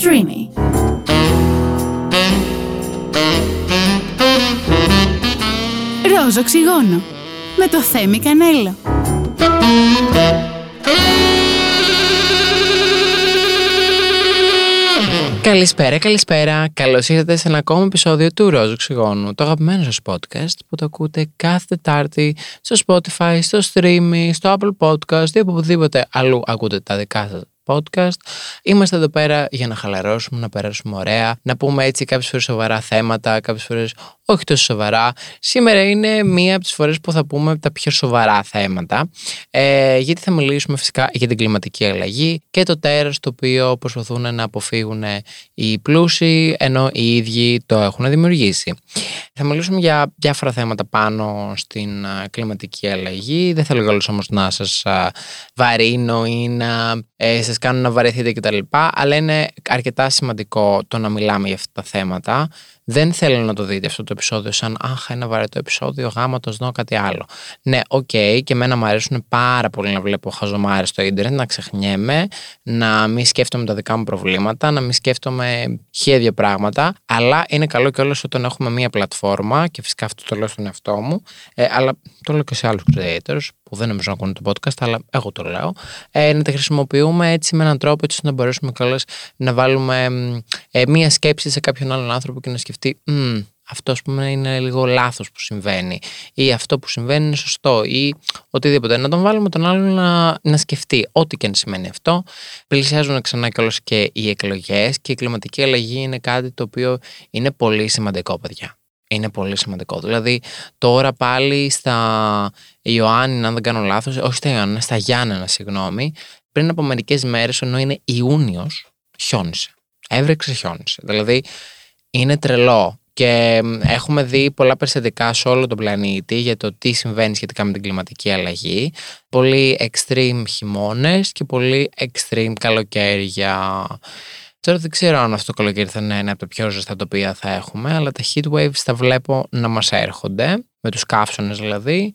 Streamy. Ροζ οξυγόνο με το Θέμη Κανέλο. Καλησπέρα, καλησπέρα. Καλώς ήρθατε σε ένα ακόμα επεισόδιο του Ρόζου Οξυγόνου, το αγαπημένο σας podcast που το ακούτε κάθε Τετάρτη στο Spotify, στο Streamy, στο Apple Podcast ή οπουδήποτε αλλού ακούτε τα δικά σας podcast. Είμαστε εδώ πέρα για να χαλαρώσουμε, να περάσουμε ωραία, να πούμε έτσι κάποιες φορές σοβαρά θέματα, κάποιες φορές όχι τόσο σοβαρά. Σήμερα είναι μία από τις φορές που θα πούμε τα πιο σοβαρά θέματα. Ε, γιατί θα μιλήσουμε φυσικά για την κλιματική αλλαγή και το τέρας το οποίο προσπαθούν να αποφύγουν οι πλούσιοι, ενώ οι ίδιοι το έχουν δημιουργήσει. Θα μιλήσουμε για διάφορα θέματα πάνω στην κλιματική αλλαγή. Δεν θέλω όλους όμως να σας βαρύνω ή να ε, σας κάνω να βαρεθείτε κτλ. Αλλά είναι αρκετά σημαντικό το να μιλάμε για αυτά τα θέματα δεν θέλω να το δείτε αυτό το επεισόδιο σαν Αχ, ένα βαρετό επεισόδιο, γάμα το δω κάτι άλλο. Ναι, OK, okay, και εμένα μου αρέσουν πάρα πολύ να βλέπω χαζομάρες στο ίντερνετ, να ξεχνιέμαι, να μην σκέφτομαι τα δικά μου προβλήματα, να μην σκέφτομαι χίλια πράγματα. Αλλά είναι καλό και όλο όταν έχουμε μία πλατφόρμα, και φυσικά αυτό το λέω στον εαυτό μου, ε, αλλά το λέω και σε άλλους creators, που δεν νομίζω να ακούνε το podcast, αλλά εγώ το λέω, ε, να τα χρησιμοποιούμε έτσι με έναν τρόπο έτσι ώστε να μπορέσουμε κιόλας να βάλουμε ε, μία σκέψη σε κάποιον άλλον άνθρωπο και να σκεφτεί αυτό ας πούμε είναι λίγο λάθος που συμβαίνει ή αυτό που συμβαίνει είναι σωστό ή οτιδήποτε. Να τον βάλουμε τον άλλον να, να σκεφτεί ό,τι και αν σημαίνει αυτό. Πλησιάζουν ξανά κιόλας και οι εκλογές και η κλιματική αλλαγή είναι κάτι το οποίο είναι πολύ σημαντικό παιδιά είναι πολύ σημαντικό. Δηλαδή, τώρα πάλι στα Ιωάννη, αν δεν κάνω λάθος, όχι στα Ιωάννη, στα Γιάννενα, συγγνώμη, πριν από μερικές μέρες, ενώ είναι Ιούνιος, χιόνισε. Έβρεξε, χιόνισε. Δηλαδή, είναι τρελό. Και έχουμε δει πολλά περιστατικά σε όλο τον πλανήτη για το τι συμβαίνει σχετικά με την κλιματική αλλαγή. Πολύ extreme χειμώνες και πολύ extreme καλοκαίρια. Τώρα δεν ξέρω αν αυτό το καλοκαίρι θα είναι ένα από τα πιο ζεστά τα οποία θα έχουμε, αλλά τα heat waves τα βλέπω να μας έρχονται, με τους καύσονες δηλαδή,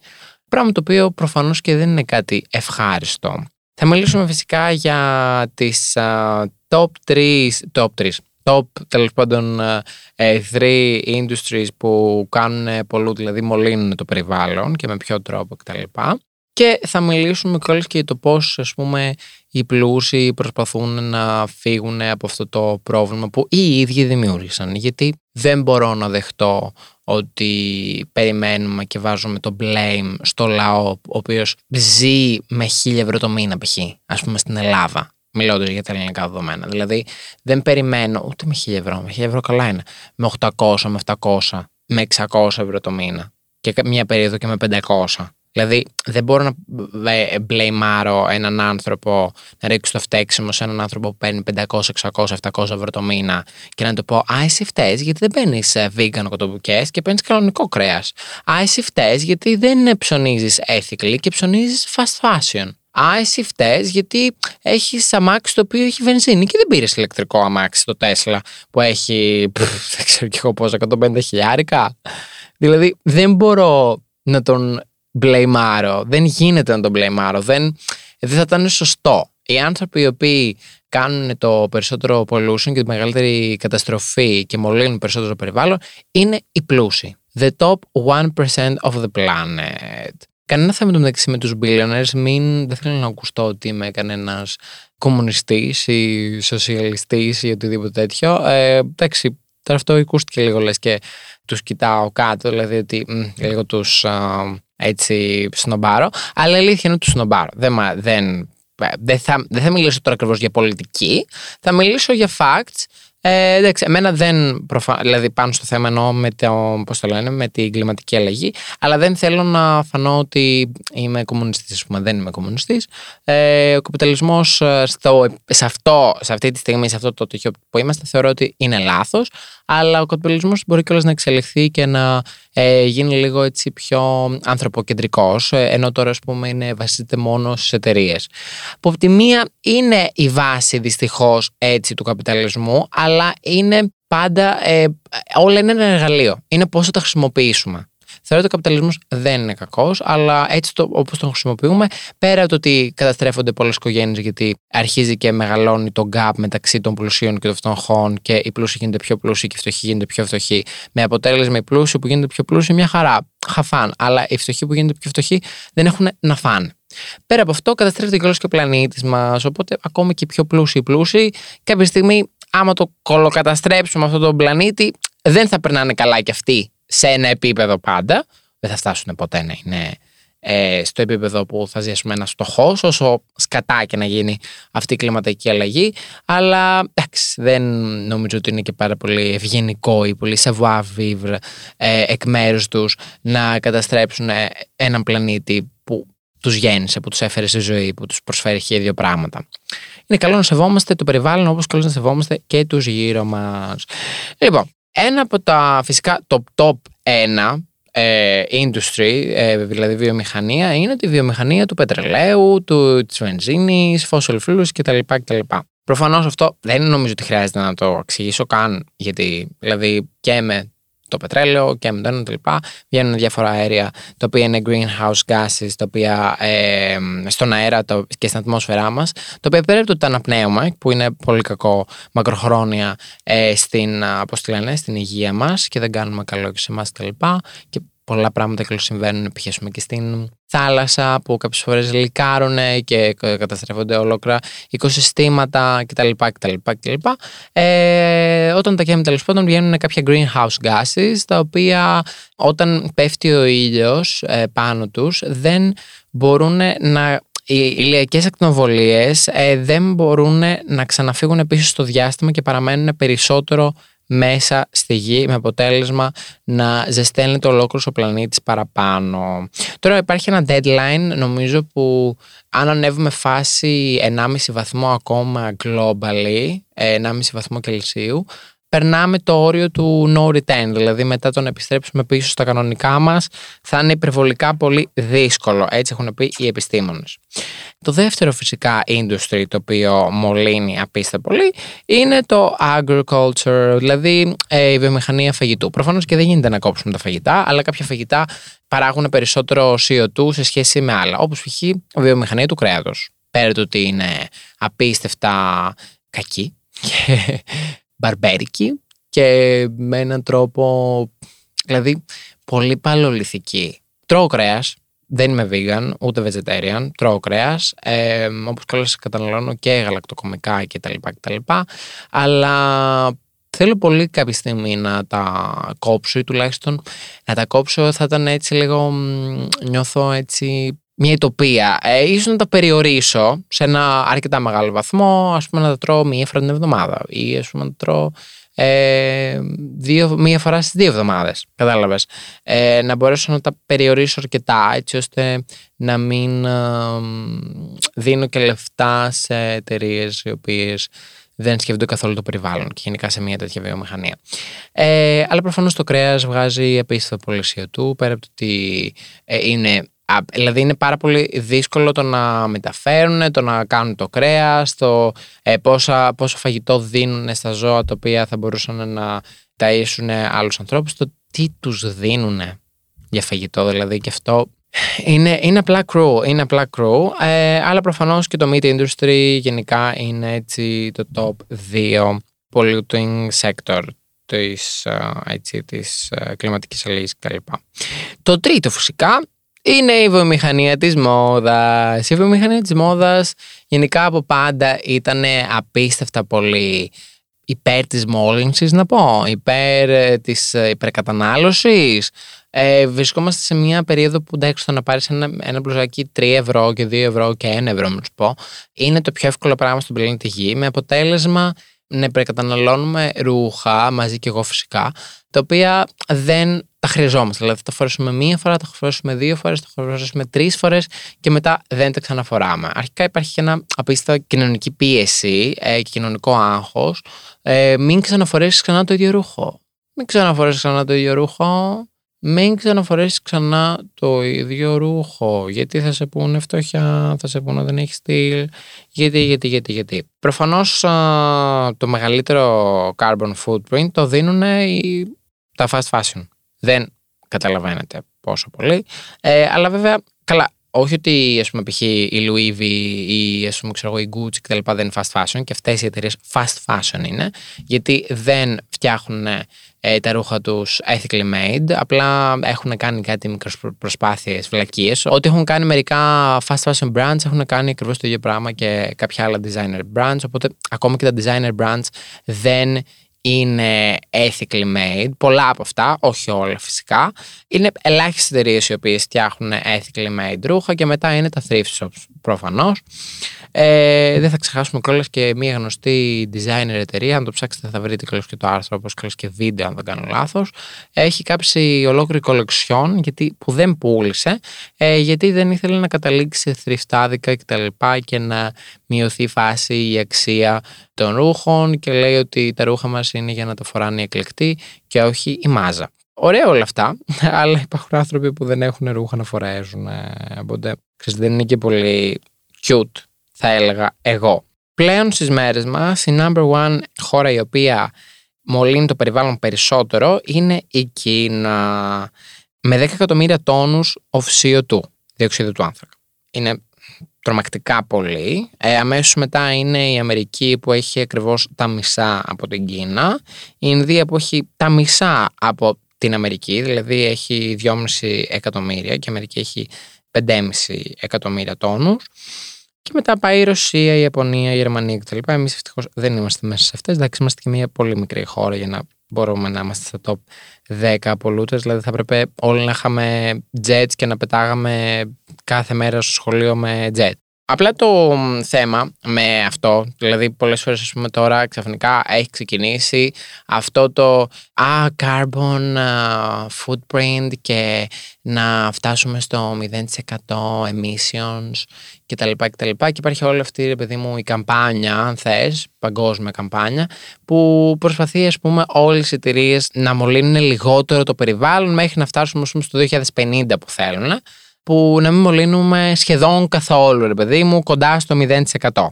πράγμα το οποίο προφανώς και δεν είναι κάτι ευχάριστο. Θα μιλήσουμε φυσικά για τις uh, top 3, top 3, top τέλος πάντων uh, three industries που κάνουν πολλού, δηλαδή μολύνουν το περιβάλλον και με ποιο τρόπο κτλ. Και θα μιλήσουμε κιόλας και για το πώς ας πούμε οι πλούσιοι προσπαθούν να φύγουν από αυτό το πρόβλημα που οι ίδιοι δημιούργησαν. Γιατί δεν μπορώ να δεχτώ ότι περιμένουμε και βάζουμε το blame στο λαό ο οποίος ζει με χίλια ευρώ το μήνα π.χ. ας πούμε στην Ελλάδα. Μιλώντα για τα ελληνικά δεδομένα. Δηλαδή δεν περιμένω ούτε με χίλια ευρώ, με χίλια ευρώ καλά είναι. Με 800, με 700, με 600 ευρώ το μήνα. Και μια περίοδο και με 500. Δηλαδή, δεν μπορώ να μπλεϊμάρω έναν άνθρωπο, να ρίξω το φταίξιμο σε έναν άνθρωπο που παίρνει 500, 600, 700 ευρώ το μήνα και να του πω Α, εσύ φταίεις γιατί δεν παίρνεις ε, vegan κοτομπουκέ και παίρνεις κανονικό κρέας. Α, εσύ φταίεις γιατί δεν ψωνίζεις ethically και ψωνίζεις fast fashion. Α, εσύ φταίεις γιατί έχεις αμάξι το οποίο έχει βενζίνη και δεν πήρες ηλεκτρικό αμάξι το Τέσλα που έχει, δεν ξέρω κι εγώ πόσα, 150 χιλιάρικα. Δηλαδή, δεν μπορώ να τον μπλεϊμάρω. Δεν γίνεται να τον μπλεϊμάρω. Δεν, δεν θα ήταν σωστό. Οι άνθρωποι οι οποίοι κάνουν το περισσότερο pollution και τη μεγαλύτερη καταστροφή και μολύνουν περισσότερο περιβάλλον είναι οι πλούσιοι. The top 1% of the planet. Κανένα θέμα το μεταξύ με τους billionaires, μην, δεν θέλω να ακουστώ ότι είμαι κανένας κομμουνιστής ή σοσιαλιστής ή οτιδήποτε τέτοιο. Ε, εντάξει, τώρα αυτό ακούστηκε λίγο λες και τους κοιτάω κάτω, δηλαδή ότι μ, λίγο τους έτσι σνομπάρω, αλλά η αλήθεια είναι ότι του σνομπάρω. Δεν, δεν, δεν, θα, δεν θα μιλήσω τώρα ακριβώς για πολιτική, θα μιλήσω για facts. Ε, εντάξει, εμένα δεν προφα... δηλαδή πάνω στο θέμα εννοώ με, το, πώς το λένε, με την κλιματική αλλαγή, αλλά δεν θέλω να φανώ ότι είμαι κομμουνιστής, πούμε, δεν είμαι κομμουνιστής. Ε, ο καπιταλισμός ε, σε, αυτό, σε αυτή τη στιγμή, σε αυτό το τυχείο που είμαστε, θεωρώ ότι είναι λάθος, αλλά ο καπιταλισμός μπορεί κιόλας να εξελιχθεί και να ε, γίνει λίγο έτσι πιο ανθρωποκεντρικός, ε, ενώ τώρα ας πούμε είναι, βασίζεται μόνο στις εταιρείες. Που από τη μία είναι η βάση δυστυχώς έτσι του καπιταλισμού, αλλά είναι πάντα, ε, όλα είναι ένα εργαλείο. Είναι πώς θα τα χρησιμοποιήσουμε. Θεωρώ ότι ο καπιταλισμός δεν είναι κακός, αλλά έτσι το, όπως τον χρησιμοποιούμε, πέρα από το ότι καταστρέφονται πολλές οικογένειες, γιατί αρχίζει και μεγαλώνει το gap μεταξύ των πλουσίων και των φτωχών και οι πλούσιοι γίνονται πιο πλούσιοι και οι φτωχοί γίνονται πιο φτωχοί. Με αποτέλεσμα οι πλούσιοι που γίνονται πιο πλούσιοι μια χαρά, χαφάν. Αλλά οι φτωχοί που γίνονται πιο φτωχοί δεν έχουν να φάνε. Πέρα από αυτό, καταστρέφεται κιόλας και ο πλανήτης μας. Οπότε, ακόμη και οι πιο πλούσιοι πλούσιοι, κάποια στιγμή, άμα το κολοκαταστρέψουμε αυτόν τον πλανήτη, δεν θα περνάνε καλά κι αυτοί σε ένα επίπεδο πάντα. Δεν θα φτάσουν ποτέ να είναι ε, στο επίπεδο που θα ζει ένας φτωχός, όσο σκατά και να γίνει αυτή η κλιματική αλλαγή. Αλλά εντάξει, δεν νομίζω ότι είναι και πάρα πολύ ευγενικό ή πολύ savoir vivre ε, εκ μέρους τους να καταστρέψουν ε, έναν πλανήτη που τους γέννησε, που τους έφερε στη ζωή, που τους προσφέρει και δύο πράγματα. Είναι καλό να σεβόμαστε το περιβάλλον όπως καλό να σεβόμαστε και τους γύρω μας. Λοιπόν, ένα από τα φυσικά top top 1 ε, industry, ε, δηλαδή βιομηχανία, είναι τη βιομηχανία του πετρελαίου, του, της βενζίνης, fossil fuels κτλ. κτλ. Προφανώς αυτό δεν νομίζω ότι χρειάζεται να το εξηγήσω καν, γιατί δηλαδή και με το πετρέλαιο και με το ένα λοιπά. Βγαίνουν διάφορα αέρια τα οποία είναι greenhouse gases, τα οποία ε, στον αέρα το, και στην ατμόσφαιρά μας, τα οποία πέρα από το ότι τα αναπνέουμε, που είναι πολύ κακό μακροχρόνια ε, στην, πώς λένε, στην υγεία μας και δεν κάνουμε καλό και σε εμάς κτλ. Και πολλά πράγματα και συμβαίνουν π.χ. και στην θάλασσα που κάποιες φορές λικάρουν και καταστρέφονται ολόκληρα οικοσυστήματα κτλ. κτλ, κτλ. Ε, όταν τα τέλος πάντων βγαίνουν κάποια greenhouse gases τα οποία όταν πέφτει ο ήλιος ε, πάνω τους δεν μπορούν να οι ηλιακές ακτινοβολίες ε, δεν μπορούν να ξαναφύγουν πίσω στο διάστημα και παραμένουν περισσότερο μέσα στη γη με αποτέλεσμα να ζεσταίνεται ολόκληρος ο πλανήτης παραπάνω. Τώρα υπάρχει ένα deadline νομίζω που αν ανέβουμε φάση 1,5 βαθμό ακόμα globally, 1,5 βαθμό Κελσίου, περνάμε το όριο του no return, δηλαδή μετά το να επιστρέψουμε πίσω στα κανονικά μας θα είναι υπερβολικά πολύ δύσκολο, έτσι έχουν πει οι επιστήμονες. Το δεύτερο φυσικά industry το οποίο μολύνει απίστευτα πολύ είναι το agriculture, δηλαδή ε, η βιομηχανία φαγητού. Προφανώς και δεν γίνεται να κόψουμε τα φαγητά, αλλά κάποια φαγητά παράγουν περισσότερο CO2 σε σχέση με άλλα, όπως π.χ. η βιομηχανία του κρέατος. Πέρα του ότι είναι απίστευτα κακή και μπαρμπέρικη και με έναν τρόπο, δηλαδή πολύ παλαιοληθική. Τρώω κρέας, δεν είμαι vegan, ούτε vegetarian, τρώω κρέας. Ε, Όπως καλώς καταναλώνω και γαλακτοκομικά κτλ. κτλ. Αλλά θέλω πολύ κάποια στιγμή να τα κόψω ή τουλάχιστον να τα κόψω θα ήταν έτσι λίγο, νιώθω έτσι μια ητοπία. Ε, ίσως να τα περιορίσω σε ένα αρκετά μεγάλο βαθμό, ας πούμε να τα τρώω μία φορά την εβδομάδα ή ας πούμε να τα τρώω ε, δύο, μία φορά στις δύο εβδομάδες, κατάλαβες. Ε, να μπορέσω να τα περιορίσω αρκετά έτσι ώστε να μην ε, δίνω και λεφτά σε εταιρείες οι οποίες δεν σκέφτονται καθόλου το περιβάλλον και γενικά σε μια τέτοια βιομηχανία. Ε, αλλά προφανώς το κρέας βγάζει απίστευτο πολύ του, πέρα από το ότι ε, είναι Δηλαδή είναι πάρα πολύ δύσκολο το να μεταφέρουν, το να κάνουν το κρέας, το ε, πόσα, πόσο φαγητό δίνουν στα ζώα τα οποία θα μπορούσαν να ταΐσουν άλλους ανθρώπους, το τι τους δίνουν για φαγητό δηλαδή και αυτό είναι, είναι απλά crew, είναι απλά crew, ε, αλλά προφανώς και το meat industry γενικά είναι έτσι το top 2 polluting sector της, ε, έτσι, της ε, κλιματικής αλληλής κτλ. Το τρίτο φυσικά είναι η βιομηχανία της μόδας. Η βιομηχανία της μόδας γενικά από πάντα ήταν απίστευτα πολύ υπέρ της μόλυνσης να πω, υπέρ ε, της ε, υπερκατανάλωσης. Ε, βρισκόμαστε σε μια περίοδο που εντάξει το να πάρεις ένα, ένα μπλουζάκι 3 ευρώ και 2 ευρώ και 1 ευρώ να σου πω είναι το πιο εύκολο πράγμα στον πλανήτη Γη με αποτέλεσμα να υπερκαταναλώνουμε ρούχα μαζί και εγώ φυσικά τα οποία δεν τα χρειαζόμαστε. Δηλαδή θα τα φορέσουμε μία φορά, τα φορέσουμε δύο φορές, τα φορέσουμε τρεις φορές και μετά δεν τα ξαναφοράμε. Αρχικά υπάρχει και ένα απίστευτα κοινωνική πίεση ε, και κοινωνικό άγχος. Ε, μην ξαναφορέσεις ξανά το ίδιο ρούχο. Μην ξαναφορέσεις ξανά το ίδιο ρούχο. Μην ξαναφορέσεις ξανά το ίδιο ρούχο. Γιατί θα σε πούνε φτωχιά, θα σε πούνε δεν έχεις στυλ. Γιατί, γιατί, γιατί, γιατί. Προφανώς το μεγαλύτερο carbon footprint το δίνουν τα fast fashion δεν καταλαβαίνετε πόσο πολύ. Ε, αλλά βέβαια, καλά, όχι ότι ας πούμε, π.χ. η Louis V ή ας πούμε, ξέρω, η Gucci κτλ. δεν είναι fast fashion και αυτές οι εταιρείες fast fashion είναι, γιατί δεν φτιάχνουν ε, τα ρούχα τους ethically made, απλά έχουν κάνει κάτι μικρές προσπάθειες, βλακίες. Ό,τι έχουν κάνει μερικά fast fashion brands έχουν κάνει ακριβώς το ίδιο πράγμα και κάποια άλλα designer brands, οπότε ακόμα και τα designer brands δεν είναι ethically made. Πολλά από αυτά, όχι όλα φυσικά. Είναι ελάχιστες εταιρείες οι οποίες φτιάχνουν ethically made ρούχα και μετά είναι τα thrift shops προφανώς. Ε, δεν θα ξεχάσουμε κιόλας και μια γνωστή designer εταιρεία. Αν το ψάξετε, θα βρείτε κιόλας και το άρθρο, όπως κιόλας και βίντεο, αν δεν κάνω λάθος. Έχει κάψει ολόκληρη κολεξιόν γιατί, που δεν πούλησε, ε, γιατί δεν ήθελε να καταλήξει σε θρηστάδικα κτλ. Και, και να μειωθεί η φάση, η αξία των ρούχων και λέει ότι τα ρούχα μας είναι για να τα φοράνε οι εκλεκτοί και όχι η μάζα. Ωραία όλα αυτά, αλλά υπάρχουν άνθρωποι που δεν έχουν ρούχα να φορέσουν. Οπότε ξέρεις, δεν είναι και πολύ cute, θα έλεγα εγώ. Πλέον στις μέρες μας, η number one χώρα η οποία μολύνει το περιβάλλον περισσότερο είναι η Κίνα με 10 εκατομμύρια τόνους of CO2, διοξείδιο του άνθρακα. Είναι τρομακτικά πολύ. Ε, αμέσως μετά είναι η Αμερική που έχει ακριβώς τα μισά από την Κίνα. Η Ινδία που έχει τα μισά από την Αμερική, δηλαδή έχει 2,5 εκατομμύρια και η Αμερική έχει 5,5 εκατομμύρια τόνους. Και μετά πάει η Ρωσία, η Ιαπωνία, η Γερμανία κτλ. Εμείς ευτυχώς δεν είμαστε μέσα σε αυτές. Εντάξει, είμαστε και μια πολύ μικρή χώρα για να μπορούμε να είμαστε στα top 10 απολούτε. Δηλαδή θα έπρεπε όλοι να είχαμε jets και να πετάγαμε κάθε μέρα στο σχολείο με jet. Απλά το θέμα με αυτό, δηλαδή πολλές φορές ας πούμε τώρα ξαφνικά έχει ξεκινήσει αυτό το α, carbon footprint και να φτάσουμε στο 0% emissions και τα λοιπά και τα λοιπά. Και υπάρχει όλη αυτή ρε παιδί μου η καμπάνια αν θες, παγκόσμια καμπάνια που προσπαθεί ας πούμε όλες οι εταιρείες να μολύνουν λιγότερο το περιβάλλον μέχρι να φτάσουμε ας πούμε, στο 2050 που θέλουν που να μην μολύνουμε σχεδόν καθόλου, ρε παιδί μου, κοντά στο 0%.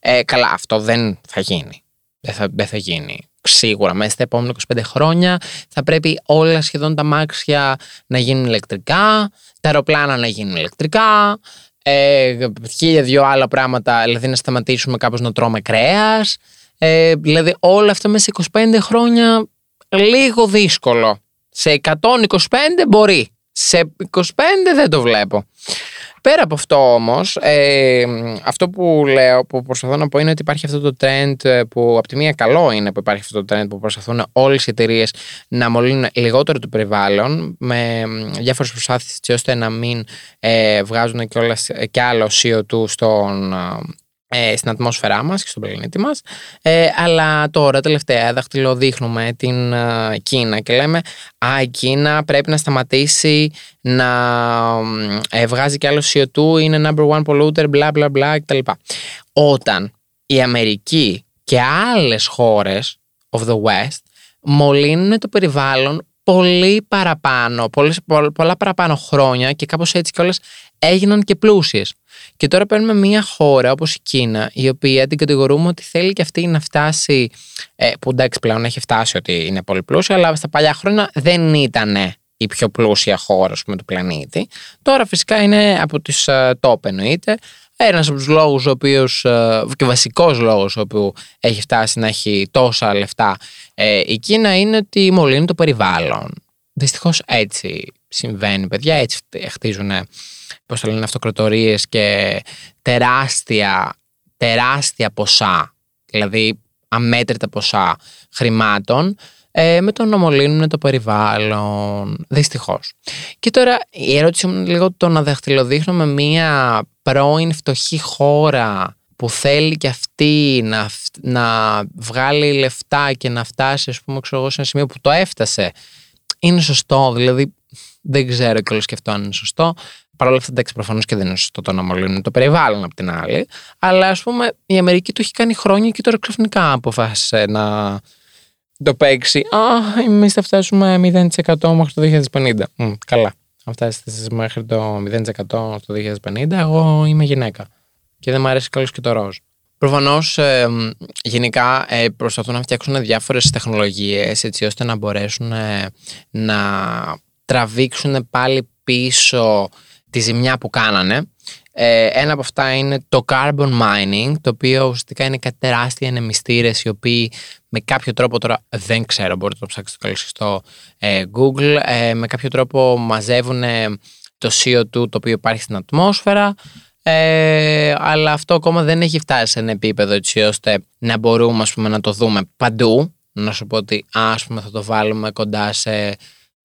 Ε, καλά, αυτό δεν θα γίνει. Δεν θα, δεν θα γίνει. Σίγουρα μέσα στα επόμενα 25 χρόνια θα πρέπει όλα σχεδόν τα μάξια να γίνουν ηλεκτρικά, τα αεροπλάνα να γίνουν ηλεκτρικά, ε, χίλια δυο άλλα πράγματα, δηλαδή να σταματήσουμε κάπως να τρώμε κρέας. Ε, δηλαδή όλα αυτά μέσα σε 25 χρόνια λίγο δύσκολο. Σε 125 μπορεί. Σε 25 δεν το βλέπω. Πέρα από αυτό όμως, ε, αυτό που λέω, που προσπαθώ να πω είναι ότι υπάρχει αυτό το trend ε, που από τη μία καλό είναι που υπάρχει αυτό το trend που προσπαθούν όλες οι εταιρείες να μολύνουν λιγότερο το περιβάλλον με διάφορες προσπάθειες έτσι ώστε να μην ε, βγάζουν και, όλα, και άλλο CO2 στον ε, στην ατμόσφαιρά μας και στον πλανήτη μας ε, αλλά τώρα τελευταία δαχτυλοδείχνουμε την ε, Κίνα και λέμε α η Κίνα πρέπει να σταματήσει να ε, βγάζει και άλλο CO2 είναι number one polluter μπλα μπλα μπλα κτλ. Όταν η Αμερική και άλλες χώρες of the West μολύνουν το περιβάλλον πολύ παραπάνω, πολλά παραπάνω χρόνια και κάπως έτσι κιόλας έγιναν και πλούσιες. Και τώρα παίρνουμε μια χώρα όπως η Κίνα, η οποία την κατηγορούμε ότι θέλει και αυτή να φτάσει, ε, που εντάξει πλέον έχει φτάσει ότι είναι πολύ πλούσια, αλλά στα παλιά χρόνια δεν ήταν η πιο πλούσια χώρα πούμε, του πλανήτη. Τώρα φυσικά είναι από τις uh, top εννοείται. Ένας από τους λόγους ο οποίος, uh, και βασικός λόγος ο οποίος έχει φτάσει να έχει τόσα λεφτά ε, η Κίνα είναι ότι μολύνει το περιβάλλον. Δυστυχώς έτσι συμβαίνει παιδιά, έτσι χτίζουν πώς το λένε, αυτοκρατορίες και τεράστια, τεράστια ποσά, δηλαδή αμέτρητα ποσά χρημάτων, ε, με το να μολύνουν το περιβάλλον. Δυστυχώς. Και τώρα η ερώτηση μου είναι λίγο το να δαχτυλοδείχνουμε μία πρώην φτωχή χώρα που θέλει και αυτή να, να βγάλει λεφτά και να φτάσει, ας πούμε, ξέρω, σε ένα σημείο που το έφτασε. Είναι σωστό, δηλαδή δεν ξέρω κιόλας και αυτό αν είναι σωστό. Παρ' όλα αυτά, εντάξει, προφανώς και δεν είναι σωστό το να μολύνουν το περιβάλλον από την άλλη. Αλλά ας πούμε η Αμερική το έχει κάνει χρόνια και τώρα ξαφνικά αποφάσισε να το παίξει. Α, εμείς θα φτάσουμε 0% μέχρι το 2050. Μ, καλά. Αν φτάσετε μέχρι το 0% το 2050, εγώ είμαι γυναίκα. Και δεν μου αρέσει καλώς και το ροζ. Προφανώς, ε, γενικά ε, προσπαθούν να φτιάξουν διάφορες τεχνολογίες έτσι ώστε να μπορέσουν ε, να τραβήξουν πάλι πίσω τη ζημιά που κάνανε. Ε, ένα από αυτά είναι το carbon mining, το οποίο ουσιαστικά είναι κάτι τεράστια ανεμιστήρες οι οποίοι με κάποιο τρόπο τώρα δεν ξέρω, μπορείτε να το ψάξετε στο ε, Google, ε, με κάποιο τρόπο μαζεύουν το CO2 το οποίο υπάρχει στην ατμόσφαιρα, ε, αλλά αυτό ακόμα δεν έχει φτάσει σε ένα επίπεδο έτσι ώστε να μπορούμε ας πούμε, να το δούμε παντού. Να σου πω ότι ας πούμε, θα το βάλουμε κοντά σε,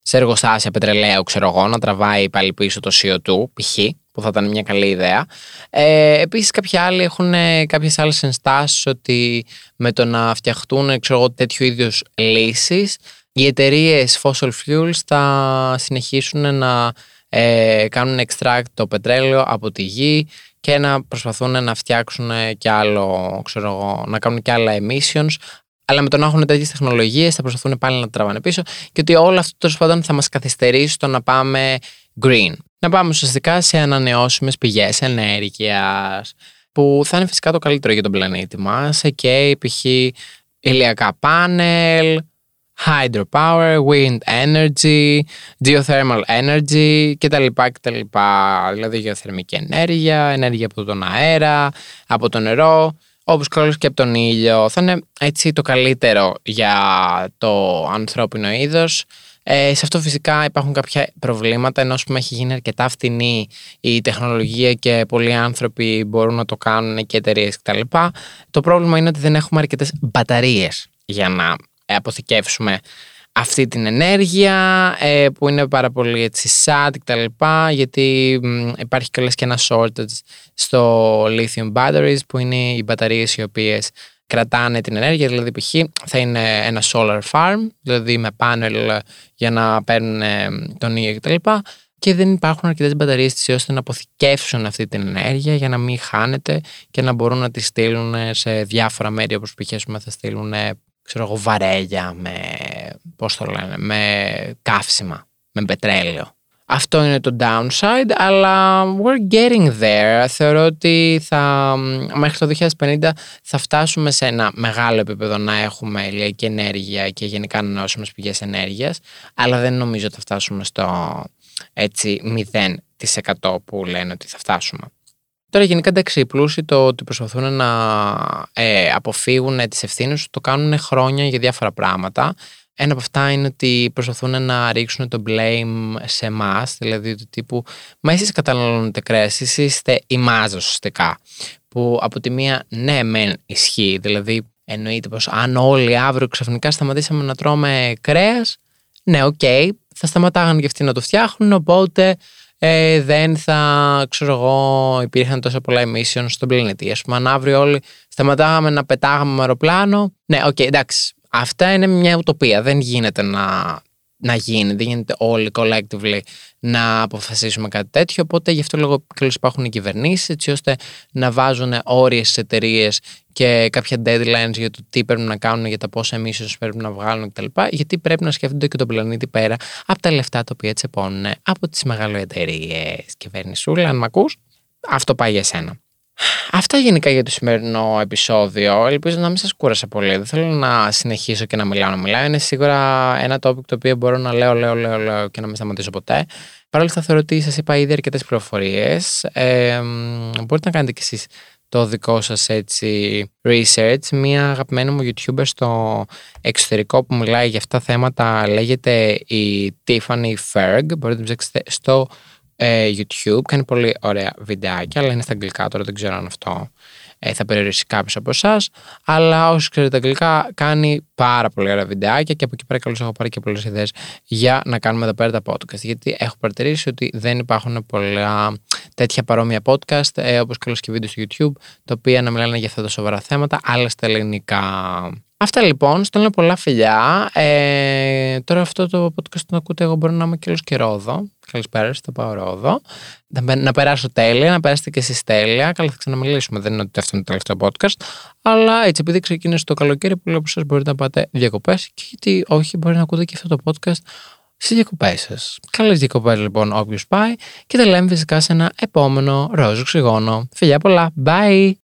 σε εργοστάσια πετρελαίου, ξέρω εγώ, να τραβάει πάλι πίσω το CO2, π.χ που θα ήταν μια καλή ιδέα. Ε, επίσης κάποιοι άλλοι έχουν ε, κάποιες άλλες ενστάσεις ότι με το να φτιαχτούν ξέρω, τέτοιου είδους λύσεις οι εταιρείες fossil fuels θα συνεχίσουν να ε, κάνουν extract το πετρέλαιο από τη γη και να προσπαθούν να φτιάξουν και άλλο, ξέρω εγώ, να κάνουν και άλλα emissions αλλά με το να έχουν τέτοιες τεχνολογίες θα προσπαθούν πάλι να τραβάνε πίσω και ότι όλο αυτό τέλος πάντων θα μας καθυστερήσει στο να πάμε green να πάμε ουσιαστικά σε ανανεώσιμες πηγές ενέργειας, που θα είναι φυσικά το καλύτερο για τον πλανήτη μας. Και π.χ. ηλιακά πάνελ, hydropower, wind energy, geothermal energy κτλ. κτλ. Δηλαδή γεωθερμική ενέργεια, ενέργεια από τον αέρα, από το νερό, όπως και από τον ήλιο. Θα είναι έτσι το καλύτερο για το ανθρώπινο είδος ε, σε αυτό φυσικά υπάρχουν κάποια προβλήματα, ενώ πούμε, έχει γίνει αρκετά φτηνή η τεχνολογία και πολλοί άνθρωποι μπορούν να το κάνουν και εταιρείες κτλ. Το πρόβλημα είναι ότι δεν έχουμε αρκετές μπαταρίες για να αποθηκεύσουμε αυτή την ενέργεια ε, που είναι πάρα πολύ έτσι sad κτλ. Γιατί υπάρχει κιόλας και ένα shortage στο lithium batteries που είναι οι μπαταρίες οι οποίες κρατάνε την ενέργεια, δηλαδή π.χ. θα είναι ένα solar farm, δηλαδή με πάνελ για να παίρνουν ε, τον ήλιο κτλ. Και δεν υπάρχουν αρκετές μπαταρίες ώστε να αποθηκεύσουν αυτή την ενέργεια για να μην χάνεται και να μπορούν να τη στείλουν σε διάφορα μέρη όπως π.χ. θα στείλουν ξέρω εγώ, βαρέλια με, πώς το λένε, με καύσιμα, με πετρέλαιο. Αυτό είναι το downside, αλλά we're getting there. Θεωρώ ότι θα, μέχρι το 2050 θα φτάσουμε σε ένα μεγάλο επίπεδο να έχουμε ηλιακή ενέργεια και γενικά ανανεώσιμες πηγές ενέργειας, αλλά δεν νομίζω ότι θα φτάσουμε στο έτσι 0% που λένε ότι θα φτάσουμε. Τώρα γενικά εντάξει οι πλούσιοι το ότι προσπαθούν να ε, αποφύγουν τις ευθύνες το κάνουν χρόνια για διάφορα πράγματα. Ένα από αυτά είναι ότι προσπαθούν να ρίξουν το blame σε εμάς, δηλαδή του τύπου Μα εσείς καταναλώνετε κρέας, εσείς είστε η μάζα ουσιαστικά. Που από τη μία, ναι, μεν ισχύει, δηλαδή εννοείται πως αν όλοι αύριο ξαφνικά σταματήσαμε να τρώμε κρέας, ναι, OK, okay, θα σταματάγανε και αυτοί να το φτιάχνουν, οπότε ε, δεν θα, ξέρω εγώ, υπήρχαν τόσα πολλά emissions στον πλανήτη. Ας πούμε, αν αύριο όλοι σταματάγαμε να πετάγαμε με αεροπλάνο, ναι, OK, okay, εντάξει, Αυτά είναι μια ουτοπία. Δεν γίνεται να, να γίνει. Δεν γίνεται όλοι collectively να αποφασίσουμε κάτι τέτοιο. Οπότε γι' αυτό λόγο υπάρχουν οι κυβερνήσεις, έτσι ώστε να βάζουν όρια στις εταιρείες και κάποια deadlines για το τι πρέπει να κάνουν, για τα πόσα emissions πρέπει να βγάλουν κτλ. Γιατί πρέπει να σκέφτονται και τον πλανήτη πέρα από τα λεφτά τα οποία τσεπώνουν από τις μεγαλοεταιρείες. Κυβερνησούλα, αν με ακούς, αυτό πάει για σένα. Αυτά γενικά για το σημερινό επεισόδιο. Ελπίζω να μην σας κούρασα πολύ. Δεν θέλω να συνεχίσω και να μιλάω να μιλάω. Είναι σίγουρα ένα topic το οποίο μπορώ να λέω, λέω, λέω, λέω και να μην σταματήσω ποτέ. Παρ' όλα αυτά θεωρώ ότι σας είπα ήδη αρκετές πληροφορίες. Ε, μπορείτε να κάνετε κι εσείς το δικό σας έτσι research. Μία αγαπημένη μου YouTuber στο εξωτερικό που μιλάει για αυτά τα θέματα λέγεται η Tiffany Ferg. Μπορείτε να ψάξετε στο ε, YouTube. Κάνει πολύ ωραία βιντεάκια, αλλά είναι στα αγγλικά τώρα, δεν ξέρω αν αυτό ε, θα περιορίσει κάποιος από εσάς. Αλλά όσοι ξέρετε αγγλικά, κάνει πάρα πολύ ωραία βιντεάκια και από εκεί πέρα καλώς έχω πάρει και πολλές ιδέες για να κάνουμε εδώ πέρα τα podcast. Γιατί έχω παρατηρήσει ότι δεν υπάρχουν πολλά τέτοια παρόμοια podcast, ε, όπως καλώς και βίντεο στο YouTube, τα οποία να μιλάνε για αυτά τα σοβαρά θέματα, αλλά στα ελληνικά. Αυτά λοιπόν, στέλνω πολλά φιλιά. Ε, τώρα αυτό το podcast το ακούτε, εγώ μπορώ να είμαι και καιρό εδώ. Καλησπέρα, θα πάω Ρόδο. Να περάσω τέλεια, να περάσετε και εσείς τέλεια. Καλά, θα ξαναμιλήσουμε. Δεν είναι ότι αυτό είναι το τελευταίο podcast. Αλλά έτσι, επειδή ξεκίνησε το καλοκαίρι, πολλοί από εσάς μπορείτε να πάτε διακοπές. Και γιατί όχι, μπορεί να ακούτε και αυτό το podcast στις διακοπές σας. Καλές διακοπές λοιπόν, όποιος πάει. Και τα λέμε φυσικά σε ένα επόμενο ροζ οξυγόνο. Φιλιά πολλά. Bye!